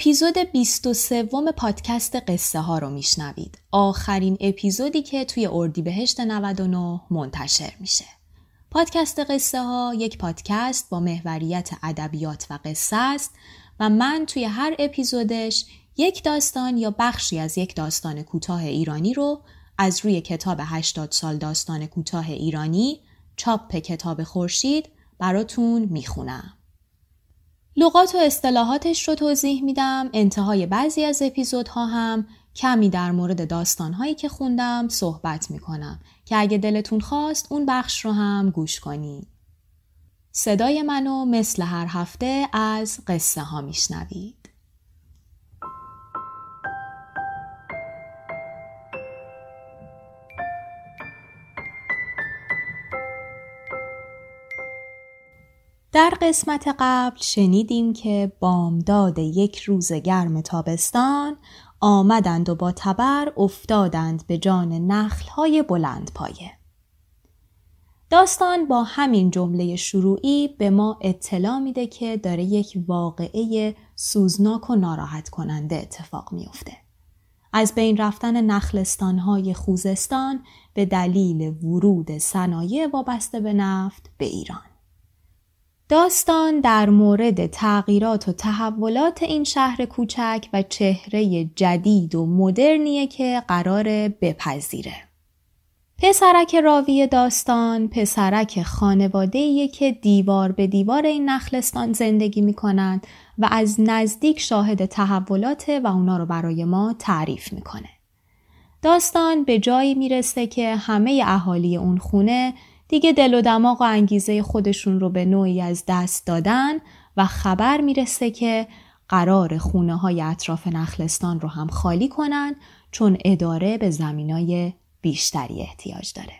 اپیزود 23 پادکست قصه ها رو میشنوید. آخرین اپیزودی که توی اردیبهشت 99 منتشر میشه. پادکست قصه ها یک پادکست با محوریت ادبیات و قصه است و من توی هر اپیزودش یک داستان یا بخشی از یک داستان کوتاه ایرانی رو از روی کتاب 80 سال داستان کوتاه ایرانی چاپ کتاب خورشید براتون می‌خونم. لغات و اصطلاحاتش رو توضیح میدم انتهای بعضی از اپیزودها هم کمی در مورد داستانهایی که خوندم صحبت می‌کنم که اگه دلتون خواست اون بخش رو هم گوش کنید. صدای منو مثل هر هفته از قصه ها میشنوید. در قسمت قبل شنیدیم که بامداد یک روز گرم تابستان آمدند و با تبر افتادند به جان نخلهای بلند پایه. داستان با همین جمله شروعی به ما اطلاع میده که داره یک واقعه سوزناک و ناراحت کننده اتفاق میافته. از بین رفتن نخلستانهای خوزستان به دلیل ورود صنایع وابسته به نفت به ایران. داستان در مورد تغییرات و تحولات این شهر کوچک و چهره جدید و مدرنیه که قرار بپذیره. پسرک راوی داستان پسرک خانواده که دیوار به دیوار این نخلستان زندگی می کنند و از نزدیک شاهد تحولات و اونا رو برای ما تعریف می‌کنه. داستان به جایی می‌رسه که همه اهالی اون خونه دیگه دل و دماغ و انگیزه خودشون رو به نوعی از دست دادن و خبر می‌رسه که قرار خونه های اطراف نخلستان رو هم خالی کنن چون اداره به زمینای بیشتری احتیاج داره.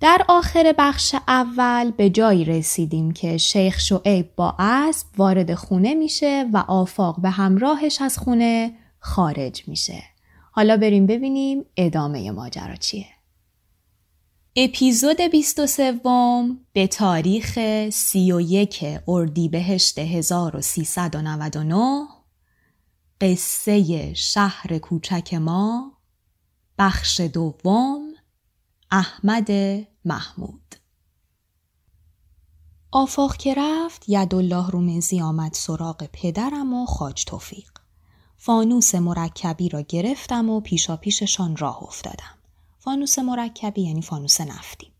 در آخر بخش اول به جایی رسیدیم که شیخ شعیب با اسب وارد خونه میشه و آفاق به همراهش از خونه خارج میشه. حالا بریم ببینیم ادامه ماجرا چیه. اپیزود 23 به تاریخ 31 اردیبهشت 1399 قصه شهر کوچک ما بخش دوم احمد محمود. آفاق که رفت یدالله رومزی آمد سراغ پدرم و خاج توفیق. فانوس مرکبی را گرفتم و پیشا پیششان راه افتادم. فانوس مرکبی یعنی فانوس نفتی.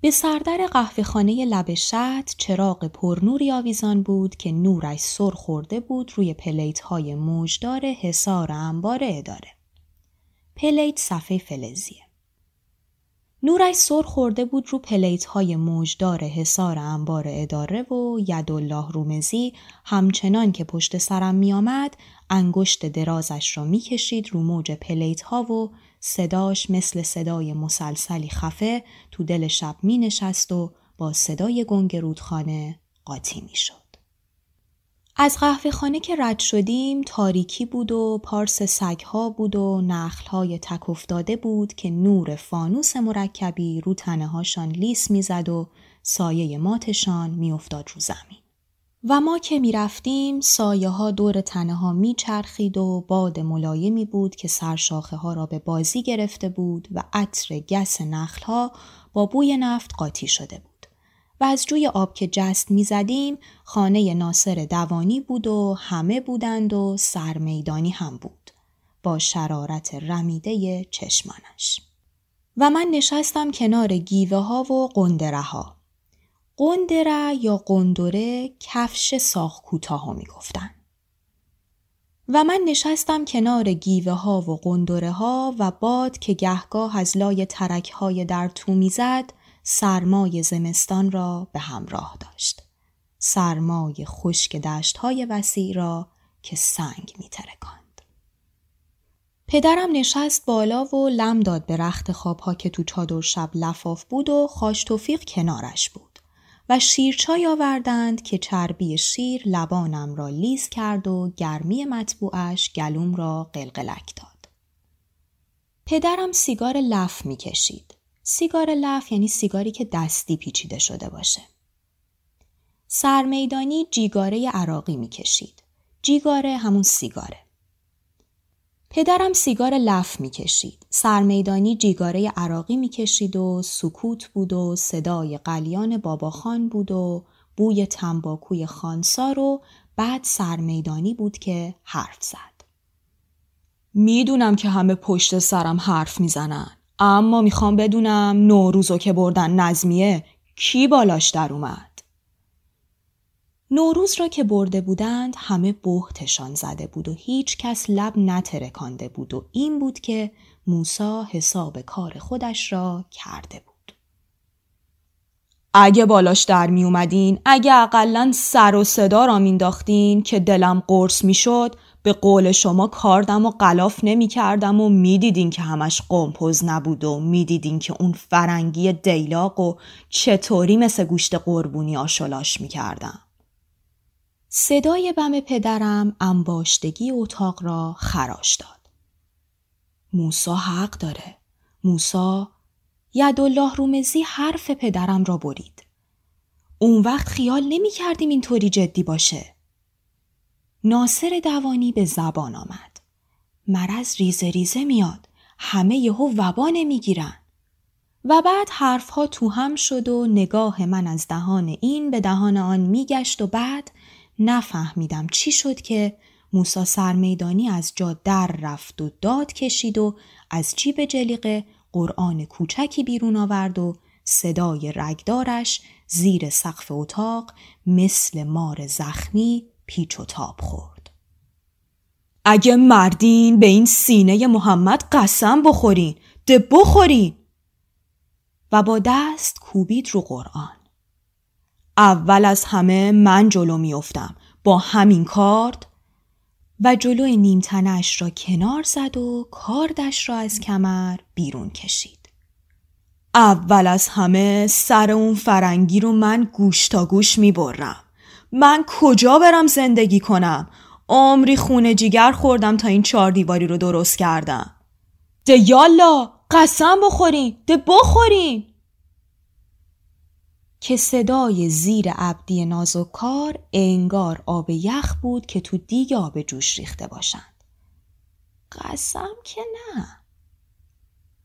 به سردر قهوه خانه لب شط چراغ پرنوری آویزان بود که نورش سر خورده بود روی پلیت های موجدار حسار انبار اداره. پلیت صفحه فلزیه. نورش سر خورده بود رو پلیت های موجدار حسار انبار اداره و یدالله رومزی همچنان که پشت سرم می آمد انگشت درازش را می کشید رو موج پلیت ها و صداش مثل صدای مسلسلی خفه تو دل شب می نشست و با صدای گنگ رودخانه قاطی می شد. از قهوه خانه که رد شدیم تاریکی بود و پارس سگها بود و نخلهای تک افتاده بود که نور فانوس مرکبی رو تنه هاشان لیس می‌زد و سایه ماتشان میافتاد رو زمین. و ما که می رفتیم سایه ها دور تنه ها می چرخید و باد ملایمی بود که سرشاخه ها را به بازی گرفته بود و عطر گس نخل ها با بوی نفت قاطی شده بود. و از جوی آب که جست می زدیم خانه ناصر دوانی بود و همه بودند و سرمیدانی هم بود. با شرارت رمیده چشمانش. و من نشستم کنار گیوه ها و قندره ها. قندره یا قندره کفش ساخ کوتاه ها می گفتن. و من نشستم کنار گیوه ها و قندره ها و باد که گهگاه از لای ترک های در تو می‌زد سرمای زمستان را به همراه داشت. سرمای خشک دشتهای وسیع را که سنگ می ترکاند. پدرم نشست بالا و لم داد به رخت خوابها که تو چادر شب لفاف بود و خاش توفیق کنارش بود و شیرچای آوردند که چربی شیر لبانم را لیز کرد و گرمی مطبوعش گلوم را قلقلک داد. پدرم سیگار لف می کشید. سیگار لف یعنی سیگاری که دستی پیچیده شده باشه. سرمیدانی جیگاره عراقی می کشید. جیگاره همون سیگاره. پدرم سیگار لف می کشید. سرمیدانی جیگاره عراقی می کشید و سکوت بود و صدای قلیان باباخان بود و بوی تنباکوی خانسار و بعد سرمیدانی بود که حرف زد. می‌دونم که همه پشت سرم حرف می‌زنن اما می‌خوام بدونم نوروزو که بردن نظمیه کی بالاش در اومد؟ نوروز را که برده بودند همه بهتشان زده بود و هیچ کس لب نترکانده بود و این بود که موسا حساب کار خودش را کرده بود. اگه بالاش در می اومدین، اگه اقلا سر و صدا را مینداختین که دلم قرص می‌شد به قول شما کاردم و قلاف نمی کردم و می‌دیدین که همش قمپوز نبود و می‌دیدین که اون فرنگی دیلاق و چطوری مثل گوشت قربونی آشلاش می‌کردم. صدای بم پدرم انباشتگی اتاق را خراش داد. موسا حق داره. موسا یدالله رومزی حرف پدرم را برید. اون وقت خیال نمی کردیم اینطوری جدی باشه. ناصر دوانی به زبان آمد. مرض ریزه ریزه میاد. همه یهو وبا نمی‌گیرن. و بعد حرفها تو هم شد و نگاه من از دهان این به دهان آن میگشت و بعد نفهمیدم چی شد که موسا سرمیدانی از جا در رفت و داد کشید و از جیب جلیقه قرآن کوچکی بیرون آورد و صدای رگدارش زیر سقف اتاق مثل مار زخمی پیچ و تاب خورد. اگه مردین به این سینه محمد قسم بخورین ده بخورین و با دست کوبید رو قرآن. اول از همه من جلو میافتم با همین کارد و جلوی نیمتنش را کنار زد و کاردش را از کمر بیرون کشید. اول از همه سر اون فرنگی رو من گوش تا گوش می برم. من کجا برم زندگی کنم؟ عمری خونه جیگر خوردم تا این چهار دیواری رو درست کردم. ده یالا قسم بخورین ده بخورین که صدای زیر عبدی نازوکار انگار آب یخ بود که تو دیگ آب جوش ریخته باشند. قسم که نه.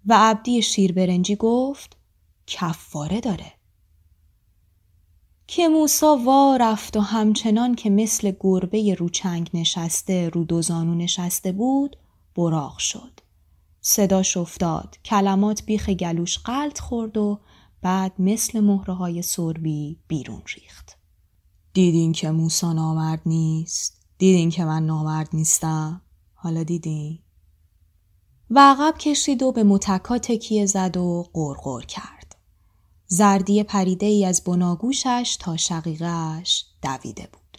و عبدی شیربرنجی گفت کفاره داره. که موسا وا رفت و همچنان که مثل گربه روچنگ نشسته رو دوزانو نشسته بود براغ شد. صداش افتاد کلمات بیخ گلوش قلط خورد و بعد مثل مهره های سربی بیرون ریخت. دیدین که موسا نامرد نیست؟ دیدین که من نامرد نیستم؟ حالا دیدین؟ و عقب کشید و به متکا تکیه زد و قرقر کرد. زردی پریده ای از بناگوشش تا شقیقش دویده بود.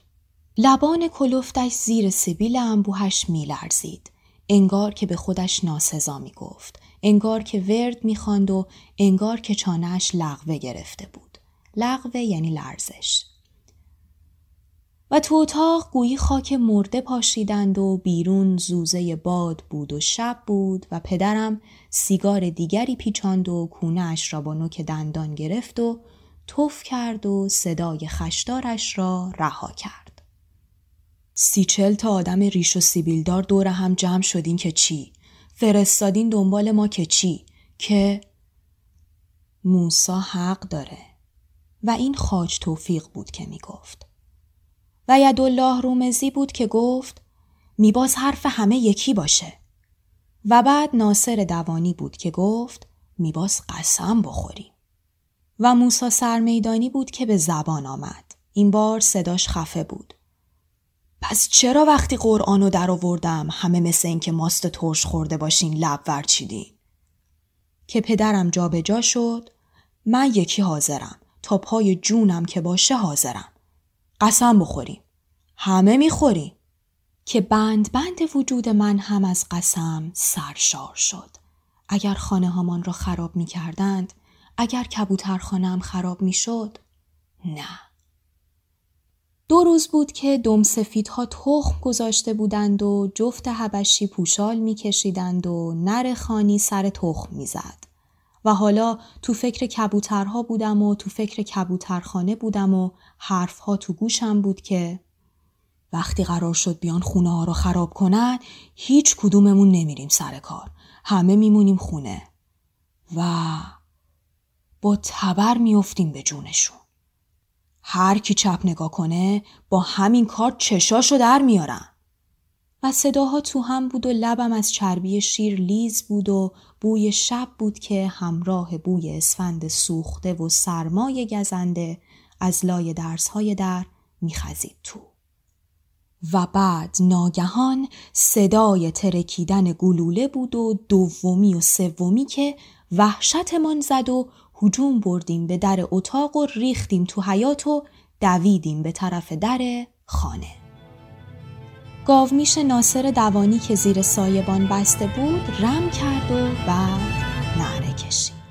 لبان کلفتش زیر سبیل انبوهش میلرزید. انگار که به خودش ناسزا می گفت. انگار که ورد می‌خواند و انگار که چانهش لغوه گرفته بود. لغوه یعنی لرزش. و تو اتاق گویی خاک مرده پاشیدند و بیرون زوزه باد بود و شب بود و پدرم سیگار دیگری پیچاند و کونهش را با نوک دندان گرفت و توف کرد و صدای خشدارش را رها کرد. سی تا آدم ریش و سیبیلدار دور هم جمع شدین که چی؟ فرستادین دنبال ما که چی؟ که موسا حق داره و این خاج توفیق بود که می گفت. و یدالله رومزی بود که گفت میباز حرف همه یکی باشه. و بعد ناصر دوانی بود که گفت میباز قسم بخوریم. و موسا سرمیدانی بود که به زبان آمد. این بار صداش خفه بود. پس چرا وقتی قرآن رو در آوردم همه مثل اینکه ماست ترش خورده باشین لب ورچیدین؟ که پدرم جابجا جا شد من یکی حاضرم تا پای جونم که باشه حاضرم. قسم بخوریم. همه می‌خوریم. که بند بند وجود من هم از قسم سرشار شد. اگر خانه هامان را خراب می کردند اگر کبوترخانه هم خراب می شد نه. دو روز بود که دم سفیدها تخم گذاشته بودند و جفت هبشی پوشال میکشیدند و نر خانی سر تخم می‌زد. و حالا تو فکر کبوترها بودم و تو فکر کبوترخانه بودم و حرفها تو گوشم بود که وقتی قرار شد بیان خونه ها رو خراب کنن هیچ کدوممون نمیریم سر کار. همه میمونیم خونه. و با تبر میفتیم به جونشون. هر کی چپ نگاه کنه با همین کار چشاشو در میارم و صداها تو هم بود و لبم از چربی شیر لیز بود و بوی شب بود که همراه بوی اسفند سوخته و سرمای گزنده از لای درسهای در میخزید تو. و بعد ناگهان صدای ترکیدن گلوله بود و دومی و سومی که وحشتمان زد و هجوم بردیم به در اتاق و ریختیم تو حیات و دویدیم به طرف در خانه. گاومیش ناصر دوانی که زیر سایبان بسته بود رم کرد و بعد نعره کشید.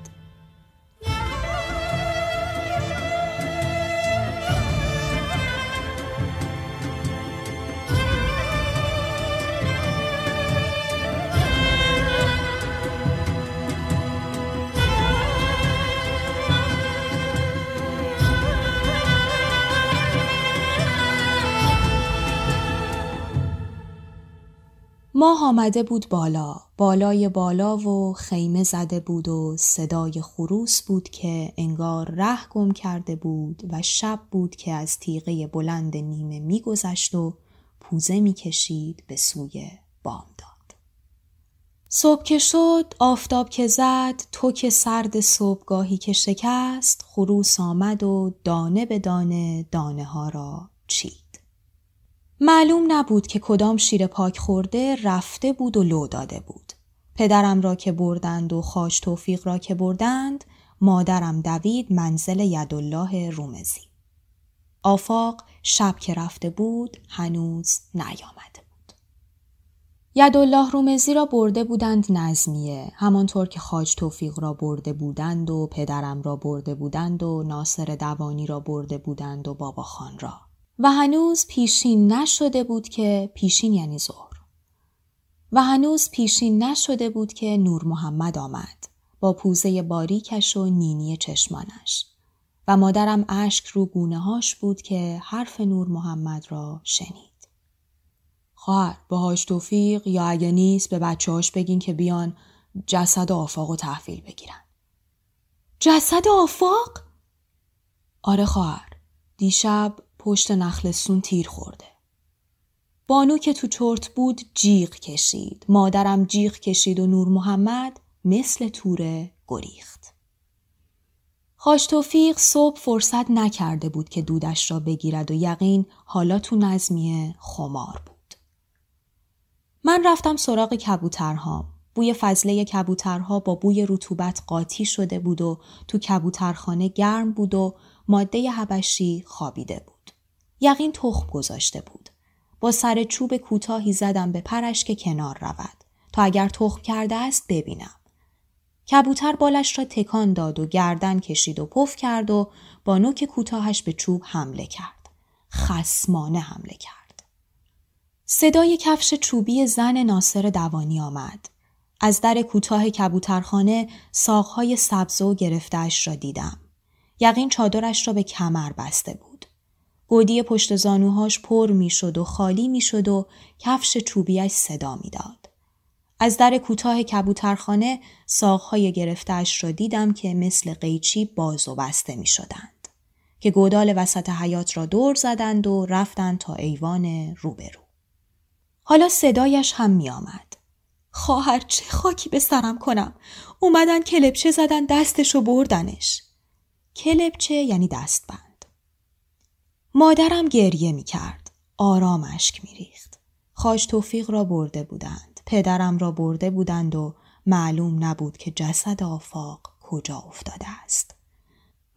ماه آمده بود بالا. بالای بالا و خیمه زده بود و صدای خروس بود که انگار ره گم کرده بود و شب بود که از تیغه بلند نیمه میگذشت و پوزه می‌کشید به سوی بامداد صبح که شد آفتاب که زد تو که سرد صبحگاهی که شکست خروس آمد و دانه به دانه دانه ها را چید. معلوم نبود که کدام شیر پاک خورده رفته بود و لو داده بود. پدرم را که بردند و خاش توفیق را که بردند مادرم دوید منزل یدالله رومزی. آفاق شب که رفته بود هنوز نیامده بود. یدالله رومزی را برده بودند نظمیه همانطور که خاج توفیق را برده بودند و پدرم را برده بودند و ناصر دوانی را برده بودند و بابا خان را. و هنوز پیشین نشده بود که پیشین یعنی ظهر و هنوز پیشین نشده بود که نور محمد آمد با پوزه باریکش و نینی چشمانش و مادرم اشک رو گونه هاش بود که حرف نور محمد را شنید. خواهر به هاش توفیق یا اگه نیست به بچه هاش بگین که بیان جسد آفاق و تحویل بگیرن. جسد آفاق؟ آره خواهر دیشب پشت نخلستون تیر خورده. بانو که تو چرت بود جیغ کشید. مادرم جیغ کشید و نور محمد مثل توره گریخت. خاش توفیق صبح فرصت نکرده بود که دودش را بگیرد و یقین حالا تو نظمیه خمار بود. من رفتم سراغ کبوترها. بوی فضله کبوترها با بوی رطوبت قاطی شده بود و تو کبوترخانه گرم بود و ماده هبشی خوابیده بود. یقین تخم گذاشته بود. با سر چوب کوتاهی زدم به پرش که کنار رود تا اگر تخم کرده است ببینم. کبوتر بالش را تکان داد و گردن کشید و پف کرد و با نوک کوتاهش به چوب حمله کرد. خسمانه حمله کرد. صدای کفش چوبی زن ناصر دوانی آمد. از در کوتاه کبوترخانه ساقهای سبز و گرفتهش را دیدم. یقین چادرش را به کمر بسته بود. گودی پشت زانوهاش پر می‌شد و خالی می‌شد و کفش چوبیش صدا می‌داد. از در کوتاه کبوترخانه ساقهای گرفتهاش را دیدم که مثل قیچی باز و بسته می شدند. که گودال وسط حیات را دور زدند و رفتند تا ایوان روبرو. حالا صدایش هم می آمد. خواهر چه خاکی به سرم کنم. اومدن کلبچه زدن دستش و بردنش. کلبچه یعنی دستبند. مادرم گریه می کرد. آرام اشک می ریخت. خاش توفیق را برده بودند. پدرم را برده بودند و معلوم نبود که جسد آفاق کجا افتاده است.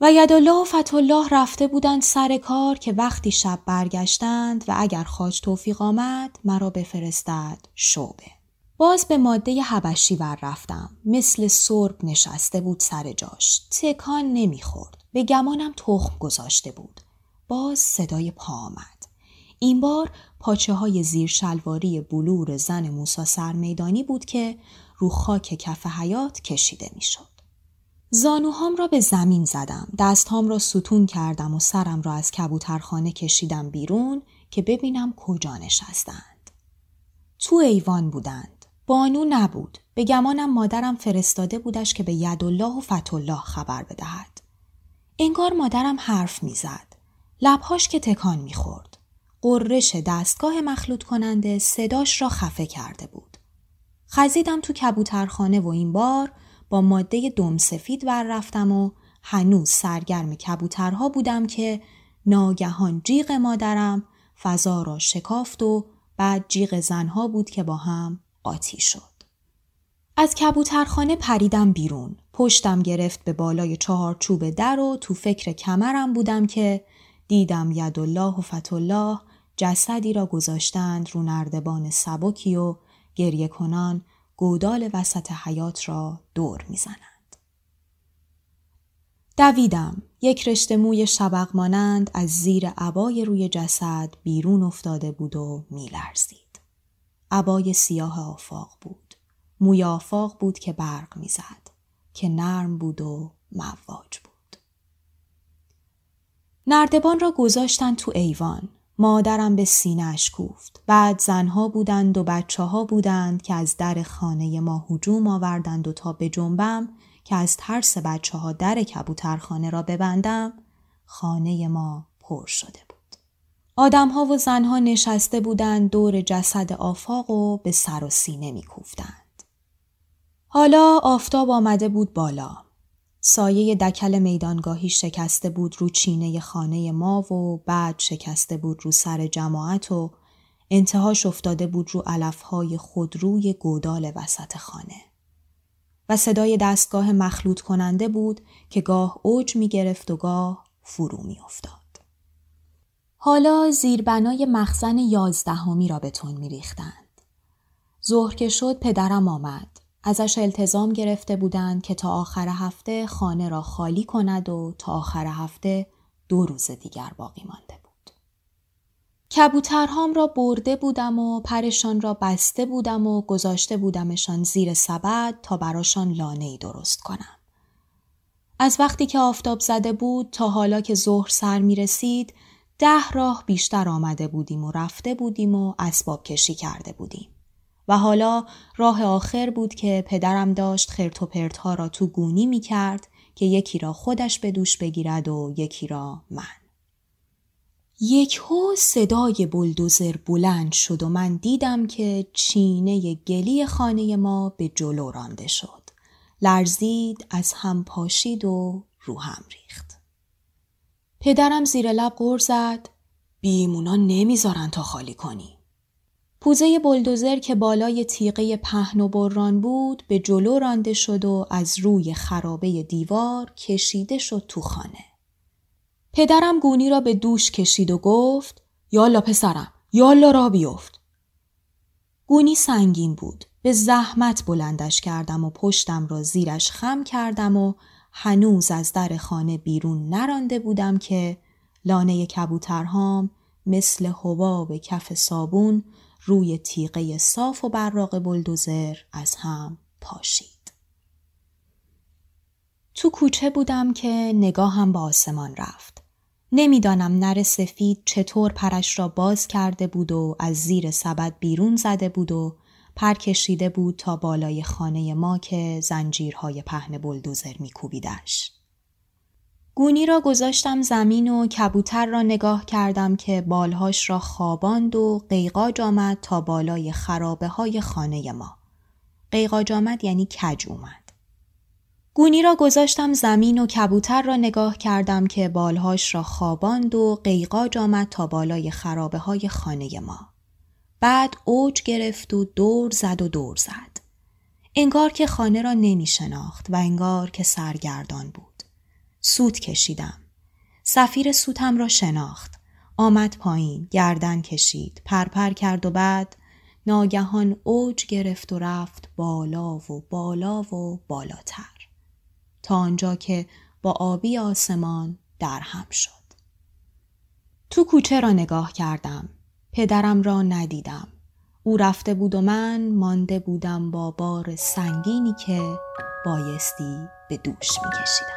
و یدالله و فتالله رفته بودند سر کار که وقتی شب برگشتند و اگر خاج توفیق آمد مرا بفرستد شعبه. باز به ماده حبشی ور رفتم. مثل سرب نشسته بود سر جاش. تکان نمی‌خورد. به گمانم تخم گذاشته بود. باز صدای پا آمد. این بار پاچه های زیر شلواری بلور زن موسا سرمیدانی بود که رو خاک کف حیات کشیده می‌شد. زانوهام را به زمین زدم. دستهام را ستون کردم و سرم را از کبوترخانه کشیدم بیرون که ببینم کجا نشستند. تو ایوان بودند. بانو نبود. به گمانم مادرم فرستاده بودش که به یدالله و فتالله خبر بدهد. انگار مادرم حرف می‌زد. لبهاش که تکان می‌خورد. قررش دستگاه مخلوط کننده صداش را خفه کرده بود. خزیدم تو کبوترخانه و این بار با ماده دم سفید ور رفتم و هنوز سرگرم کبوترها بودم که ناگهان جیغ مادرم فضا را شکافت و بعد جیغ زنها بود که با هم قاطی شد. از کبوترخانه پریدم بیرون. پشتم گرفت به بالای چهار چوب در و تو فکر کمرم بودم که دیدم یدالله و فتالله جسدی را گذاشتند رو نردبان سبکی و گریه کنان گودال وسط حیات را دور می‌زنند. دویدم یک رشته موی شبق مانند از زیر عبای روی جسد بیرون افتاده بود و میلرزید. عبای سیاه آفاق بود. موی آفاق بود که برق می‌زد که نرم بود و مواج بود. نردبان را گذاشتن تو ایوان. مادرم به سینهش کوفت. بعد زنها بودند و بچه ها بودند که از در خانه ما هجوم آوردند و تا به جنبم که از ترس بچه ها در کبوترخانه را ببندم خانه ما پر شده بود. آدمها و زنها نشسته بودند دور جسد آفاق و به سر و سینه می کوفتند. حالا آفتاب آمده بود بالا. سایه دکل میدانگاهی شکسته بود رو چینه خانه ما و بعد شکسته بود رو سر جماعت و انتهاش افتاده بود رو علفهای خودروی گودال وسط خانه. و صدای دستگاه مخلوط کننده بود که گاه اوج می گرفت و گاه فرو می افتاد. حالا زیربنای مخزن یازدهمی را به تون می ریختند. ظهر که شد پدرم آمد. ازش التزام گرفته بودند که تا آخر هفته خانه را خالی کند و تا آخر هفته دو روز دیگر باقی مانده بود. کبوترهام را برده بودم و پرشان را بسته بودم و گذاشته بودمشان زیر سبد تا براشان لانه درست کنم. از وقتی که آفتاب زده بود تا حالا که ظهر سر می رسید ده راه بیشتر آمده بودیم و رفته بودیم و اسباب کشی کرده بودیم. و حالا راه آخر بود که پدرم داشت خرت و پرت را تو گونی می کرد که یکی را خودش به دوش بگیرد و یکی را من. یک هو صدای بلدوزر بلند شد و من دیدم که چینه گلی خانه ما به جلو رانده شد. لرزید از هم پاشید و رو هم ریخت. پدرم زیر لب غر زد بیمونا نمی‌ذارن تا خالی کنی. پوزه بلدوزر که بالای تیغه پهن و بران بود به جلو رانده شد و از روی خرابه دیوار کشیده شد تو خانه. پدرم گونی را به دوش کشید و گفت یالا پسرم یالا را بیفت. گونی سنگین بود. به زحمت بلندش کردم و پشتم را زیرش خم کردم و هنوز از در خانه بیرون نرانده بودم که لانه کبوترهام مثل حباب کف صابون روی تیغه صاف و براق بلدوزر از هم پاشید. تو کوچه بودم که نگاهم به آسمان رفت. نمی‌دانم نر سفید چطور پرش را باز کرده بود و از زیر سبد بیرون زده بود و پر کشیده بود تا بالای خانه ما که زنجیرهای پهن بلدوزر میکوبیدش. گونی را گذاشتم زمین و کبوتر را نگاه کردم که بالهاش را خواباند و قیقاج آمد تا بالای خرابه های خانه ما. قیقاج آمد یعنی کج اومد. گونی را گذاشتم زمین و کبوتر را نگاه کردم که بالهاش را خواباند و قیقاج آمد تا بالای خرابه های خانه ما. بعد اوج گرفت و دور زد و دور زد. انگار که خانه را نمی شناخت و انگار که سرگردان بود. سود کشیدم. سفیر سوتم را شناخت. آمد پایین، گردن کشید، پرپر کرد و بعد ناگهان اوج گرفت و رفت بالا و بالا و بالاتر. تا آنجا که با آبی آسمان در هم شد. تو کوچه را نگاه کردم. پدرم را ندیدم. او رفته بود و من مانده بودم با بار سنگینی که بایستی به دوش می کشیدم.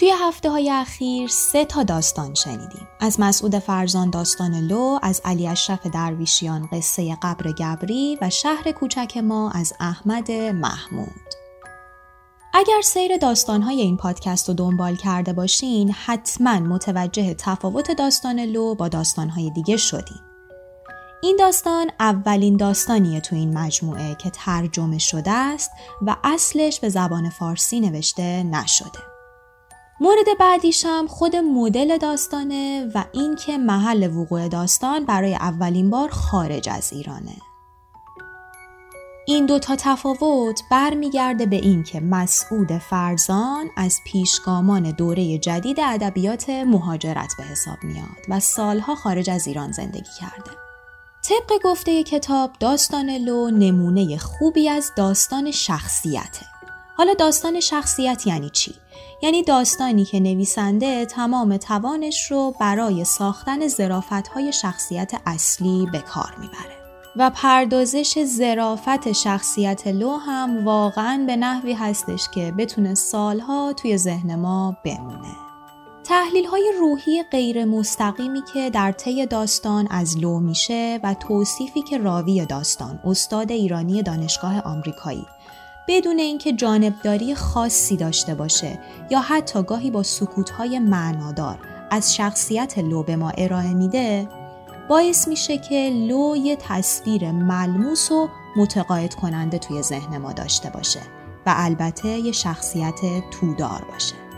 توی هفته های اخیر سه تا داستان شنیدیم. از مسعود فرزان داستان لو، از علی اشرف درویشیان قصه قبر گبری و شهر کوچک ما از احمد محمود. اگر سیر داستانهای این پادکست رو دنبال کرده باشین حتما متوجه تفاوت داستان لو با داستانهای دیگه شدین. این داستان اولین داستانیه تو این مجموعه که ترجمه شده است و اصلش به زبان فارسی نوشته نشده. مورد بعدیشم خود مدل داستانه و اینکه محل وقوع داستان برای اولین بار خارج از ایرانه. این دوتا تفاوت برمیگرده به اینکه مسعود فرزان از پیشگامان دوره جدید ادبیات مهاجرت به حساب میاد و سالها خارج از ایران زندگی کرده. طبق گفته کتاب داستان لو نمونه خوبی از داستان شخصیته. حالا داستان شخصیت یعنی چی؟ یعنی داستانی که نویسنده تمام توانش رو برای ساختن های شخصیت اصلی به کار می‌بره. و پردازش زرافت شخصیت لو هم واقعا به نحوی هستش که بتونه سالها توی ذهن ما بمونه. تحلیل های روحی غیر مستقیمی که در طی داستان از لو میشه و توصیفی که راوی داستان استاد ایرانی دانشگاه آمریکایی بدون اینکه جانبداری خاصی داشته باشه یا حتی گاهی با سکوتهای معنادار از شخصیت لو به ما ارائه میده باعث میشه که لو یه تصویر ملموس و متقاعد کننده توی ذهن ما داشته باشه و البته یه شخصیت تودار باشه.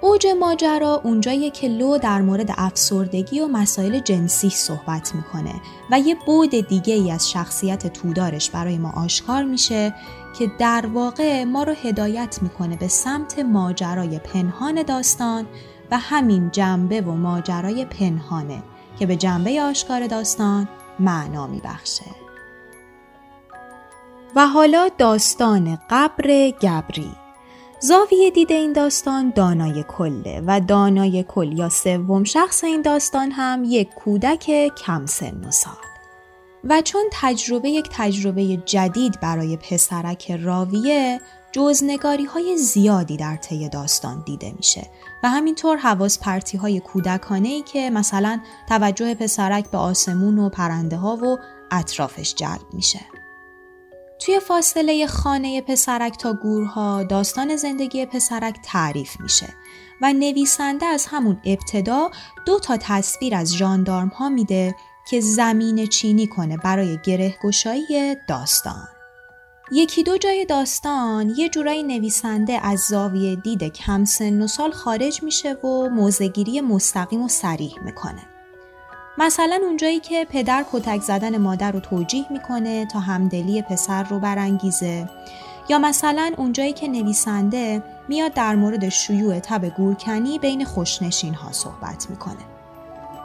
اوج ماجرا اونجاییه که لو در مورد افسردگی و مسائل جنسی صحبت می‌کنه و یه بود دیگه ای از شخصیت تودارش برای ما آشکار میشه که در واقع ما رو هدایت می‌کنه به سمت ماجرای پنهان داستان و همین جنبه و ماجرای پنهانه که به جنبه آشکار داستان معنا میبخشه. و حالا داستان قبر گبری زاویه دید این داستان دانای کله و دانای کل یا سوم شخص این داستان هم یک کودک کم سن و سال و چون تجربه یک تجربه جدید برای پسرک راویه جزنگاری های زیادی در طی داستان دیده میشه و همینطور حواس پرتی های کودکانه ای که مثلا توجه پسرک به آسمون و پرنده ها و اطرافش جلب میشه. توی فاصله خانه پسرک تا گورها داستان زندگی پسرک تعریف میشه و نویسنده از همون ابتدا دو تا تصویر از جاندارم ها میده که زمین چینی کنه برای گشایی داستان. یکی دو جای داستان یه جورایی نویسنده از زاویه دید کم سن و سال خارج میشه و موزگیری مستقیم و سریح می‌کنه. مثلا اونجایی که پدر کتک زدن مادر رو توجیه می‌کنه تا همدلی پسر رو برانگیزه یا مثلا اونجایی که نویسنده میاد در مورد شیوع تب گورکنی بین خوشنشین ها صحبت می‌کنه.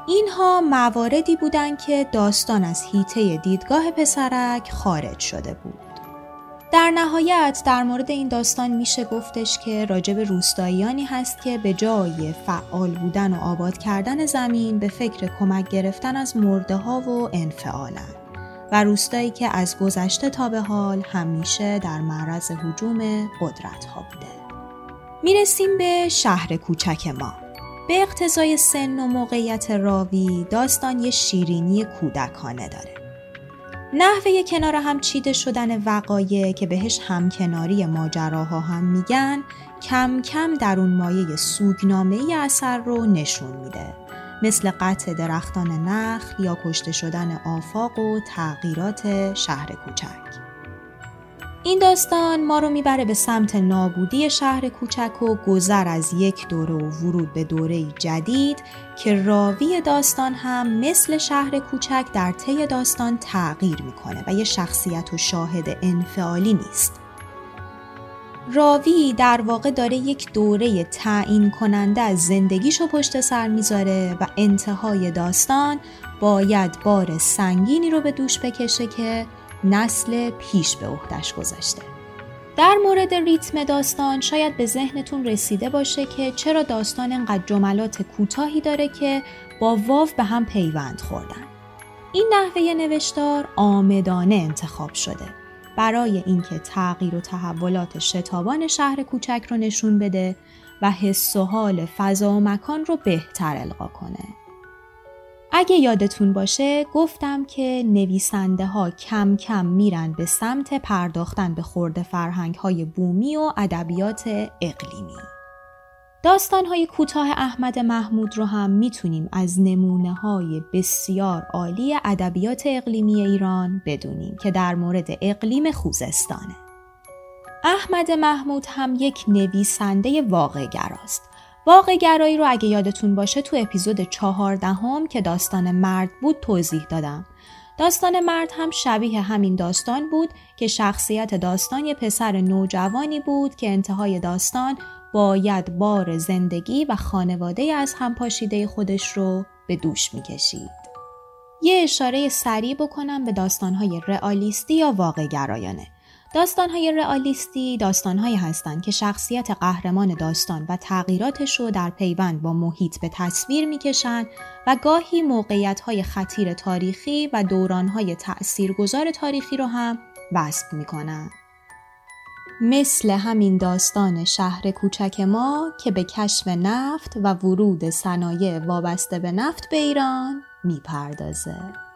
اینها مواردی بودن که داستان از هیته دیدگاه پسرک خارج شده بود. در نهایت در مورد این داستان میشه گفتش که راجب روستاییانی هست که به جای فعال بودن و آباد کردن زمین به فکر کمک گرفتن از مرده ها و انفعالن و روستایی که از گذشته تا به حال همیشه در معرض حجوم قدرت ها بوده. می‌رسیم به شهر کوچک ما. به اقتضای سن و موقعیت راوی داستان یه شیرینی کودکانه داره. نحوه کنار هم چیده شدن وقایع که بهش همکناری ماجراها هم میگن کم کم در اون مایه سوگنامه ای اثر رو نشون میده. مثل قطع درختان نخل یا کشته شدن آفاق و تغییرات شهر کوچک. این داستان ما رو می‌بره به سمت نابودی شهر کوچک و گذر از یک دوره و ورود به دوره جدید که راوی داستان هم مثل شهر کوچک در طی داستان تغییر می‌کنه و یه شخصیت و شاهد انفعالی نیست. راوی در واقع داره یک دوره تعیین کننده از زندگیشو پشت سر می‌ذاره و انتهای داستان باید بار سنگینی رو به دوش بکشه که نسل پیش به عهدش گذاشته. در مورد ریتم داستان شاید به ذهنتون رسیده باشه که چرا داستان انقدر جملات کوتاهی داره که با واو به هم پیوند خوردن. این نحوه نوشتار آمدانه انتخاب شده برای اینکه تغییر و تحولات شتابان شهر کوچک رو نشون بده و حس و حال فضا و مکان رو بهتر القا کنه. اگه یادتون باشه گفتم که نویسنده ها کم کم میرن به سمت پرداختن به خورده فرهنگ های بومی و ادبیات اقلیمی. داستان های کوتاه احمد محمود رو هم می‌تونیم از نمونه های بسیار عالی ادبیات اقلیمی ایران بدونیم که در مورد اقلیم خوزستانه. احمد محمود هم یک نویسنده واقع گراست واقع گرایی رو اگه یادتون باشه تو اپیزود چهاردهم که داستان مرد بود توضیح دادم. داستان مرد هم شبیه همین داستان بود که شخصیت داستان یه پسر نوجوانی بود که انتهای داستان باید بار زندگی و خانواده از هم پاشیده خودش رو به دوش می‌کشید. یه اشاره سریع بکنم به داستانهای رئالیستی یا واقع گرایانه. داستانهای رئالیستی داستانهایی هستند که شخصیت قهرمان داستان و تغییراتش رو در پیوند با محیط به تصویر می‌کشند و گاهی موقعیتهای خطیر تاریخی و دورانهای تأثیرگذار تاریخی رو هم وصف می‌کنند. مثل همین داستان شهر کوچک ما که به کشف نفت و ورود صنایع وابسته به نفت به ایران می‌پردازه.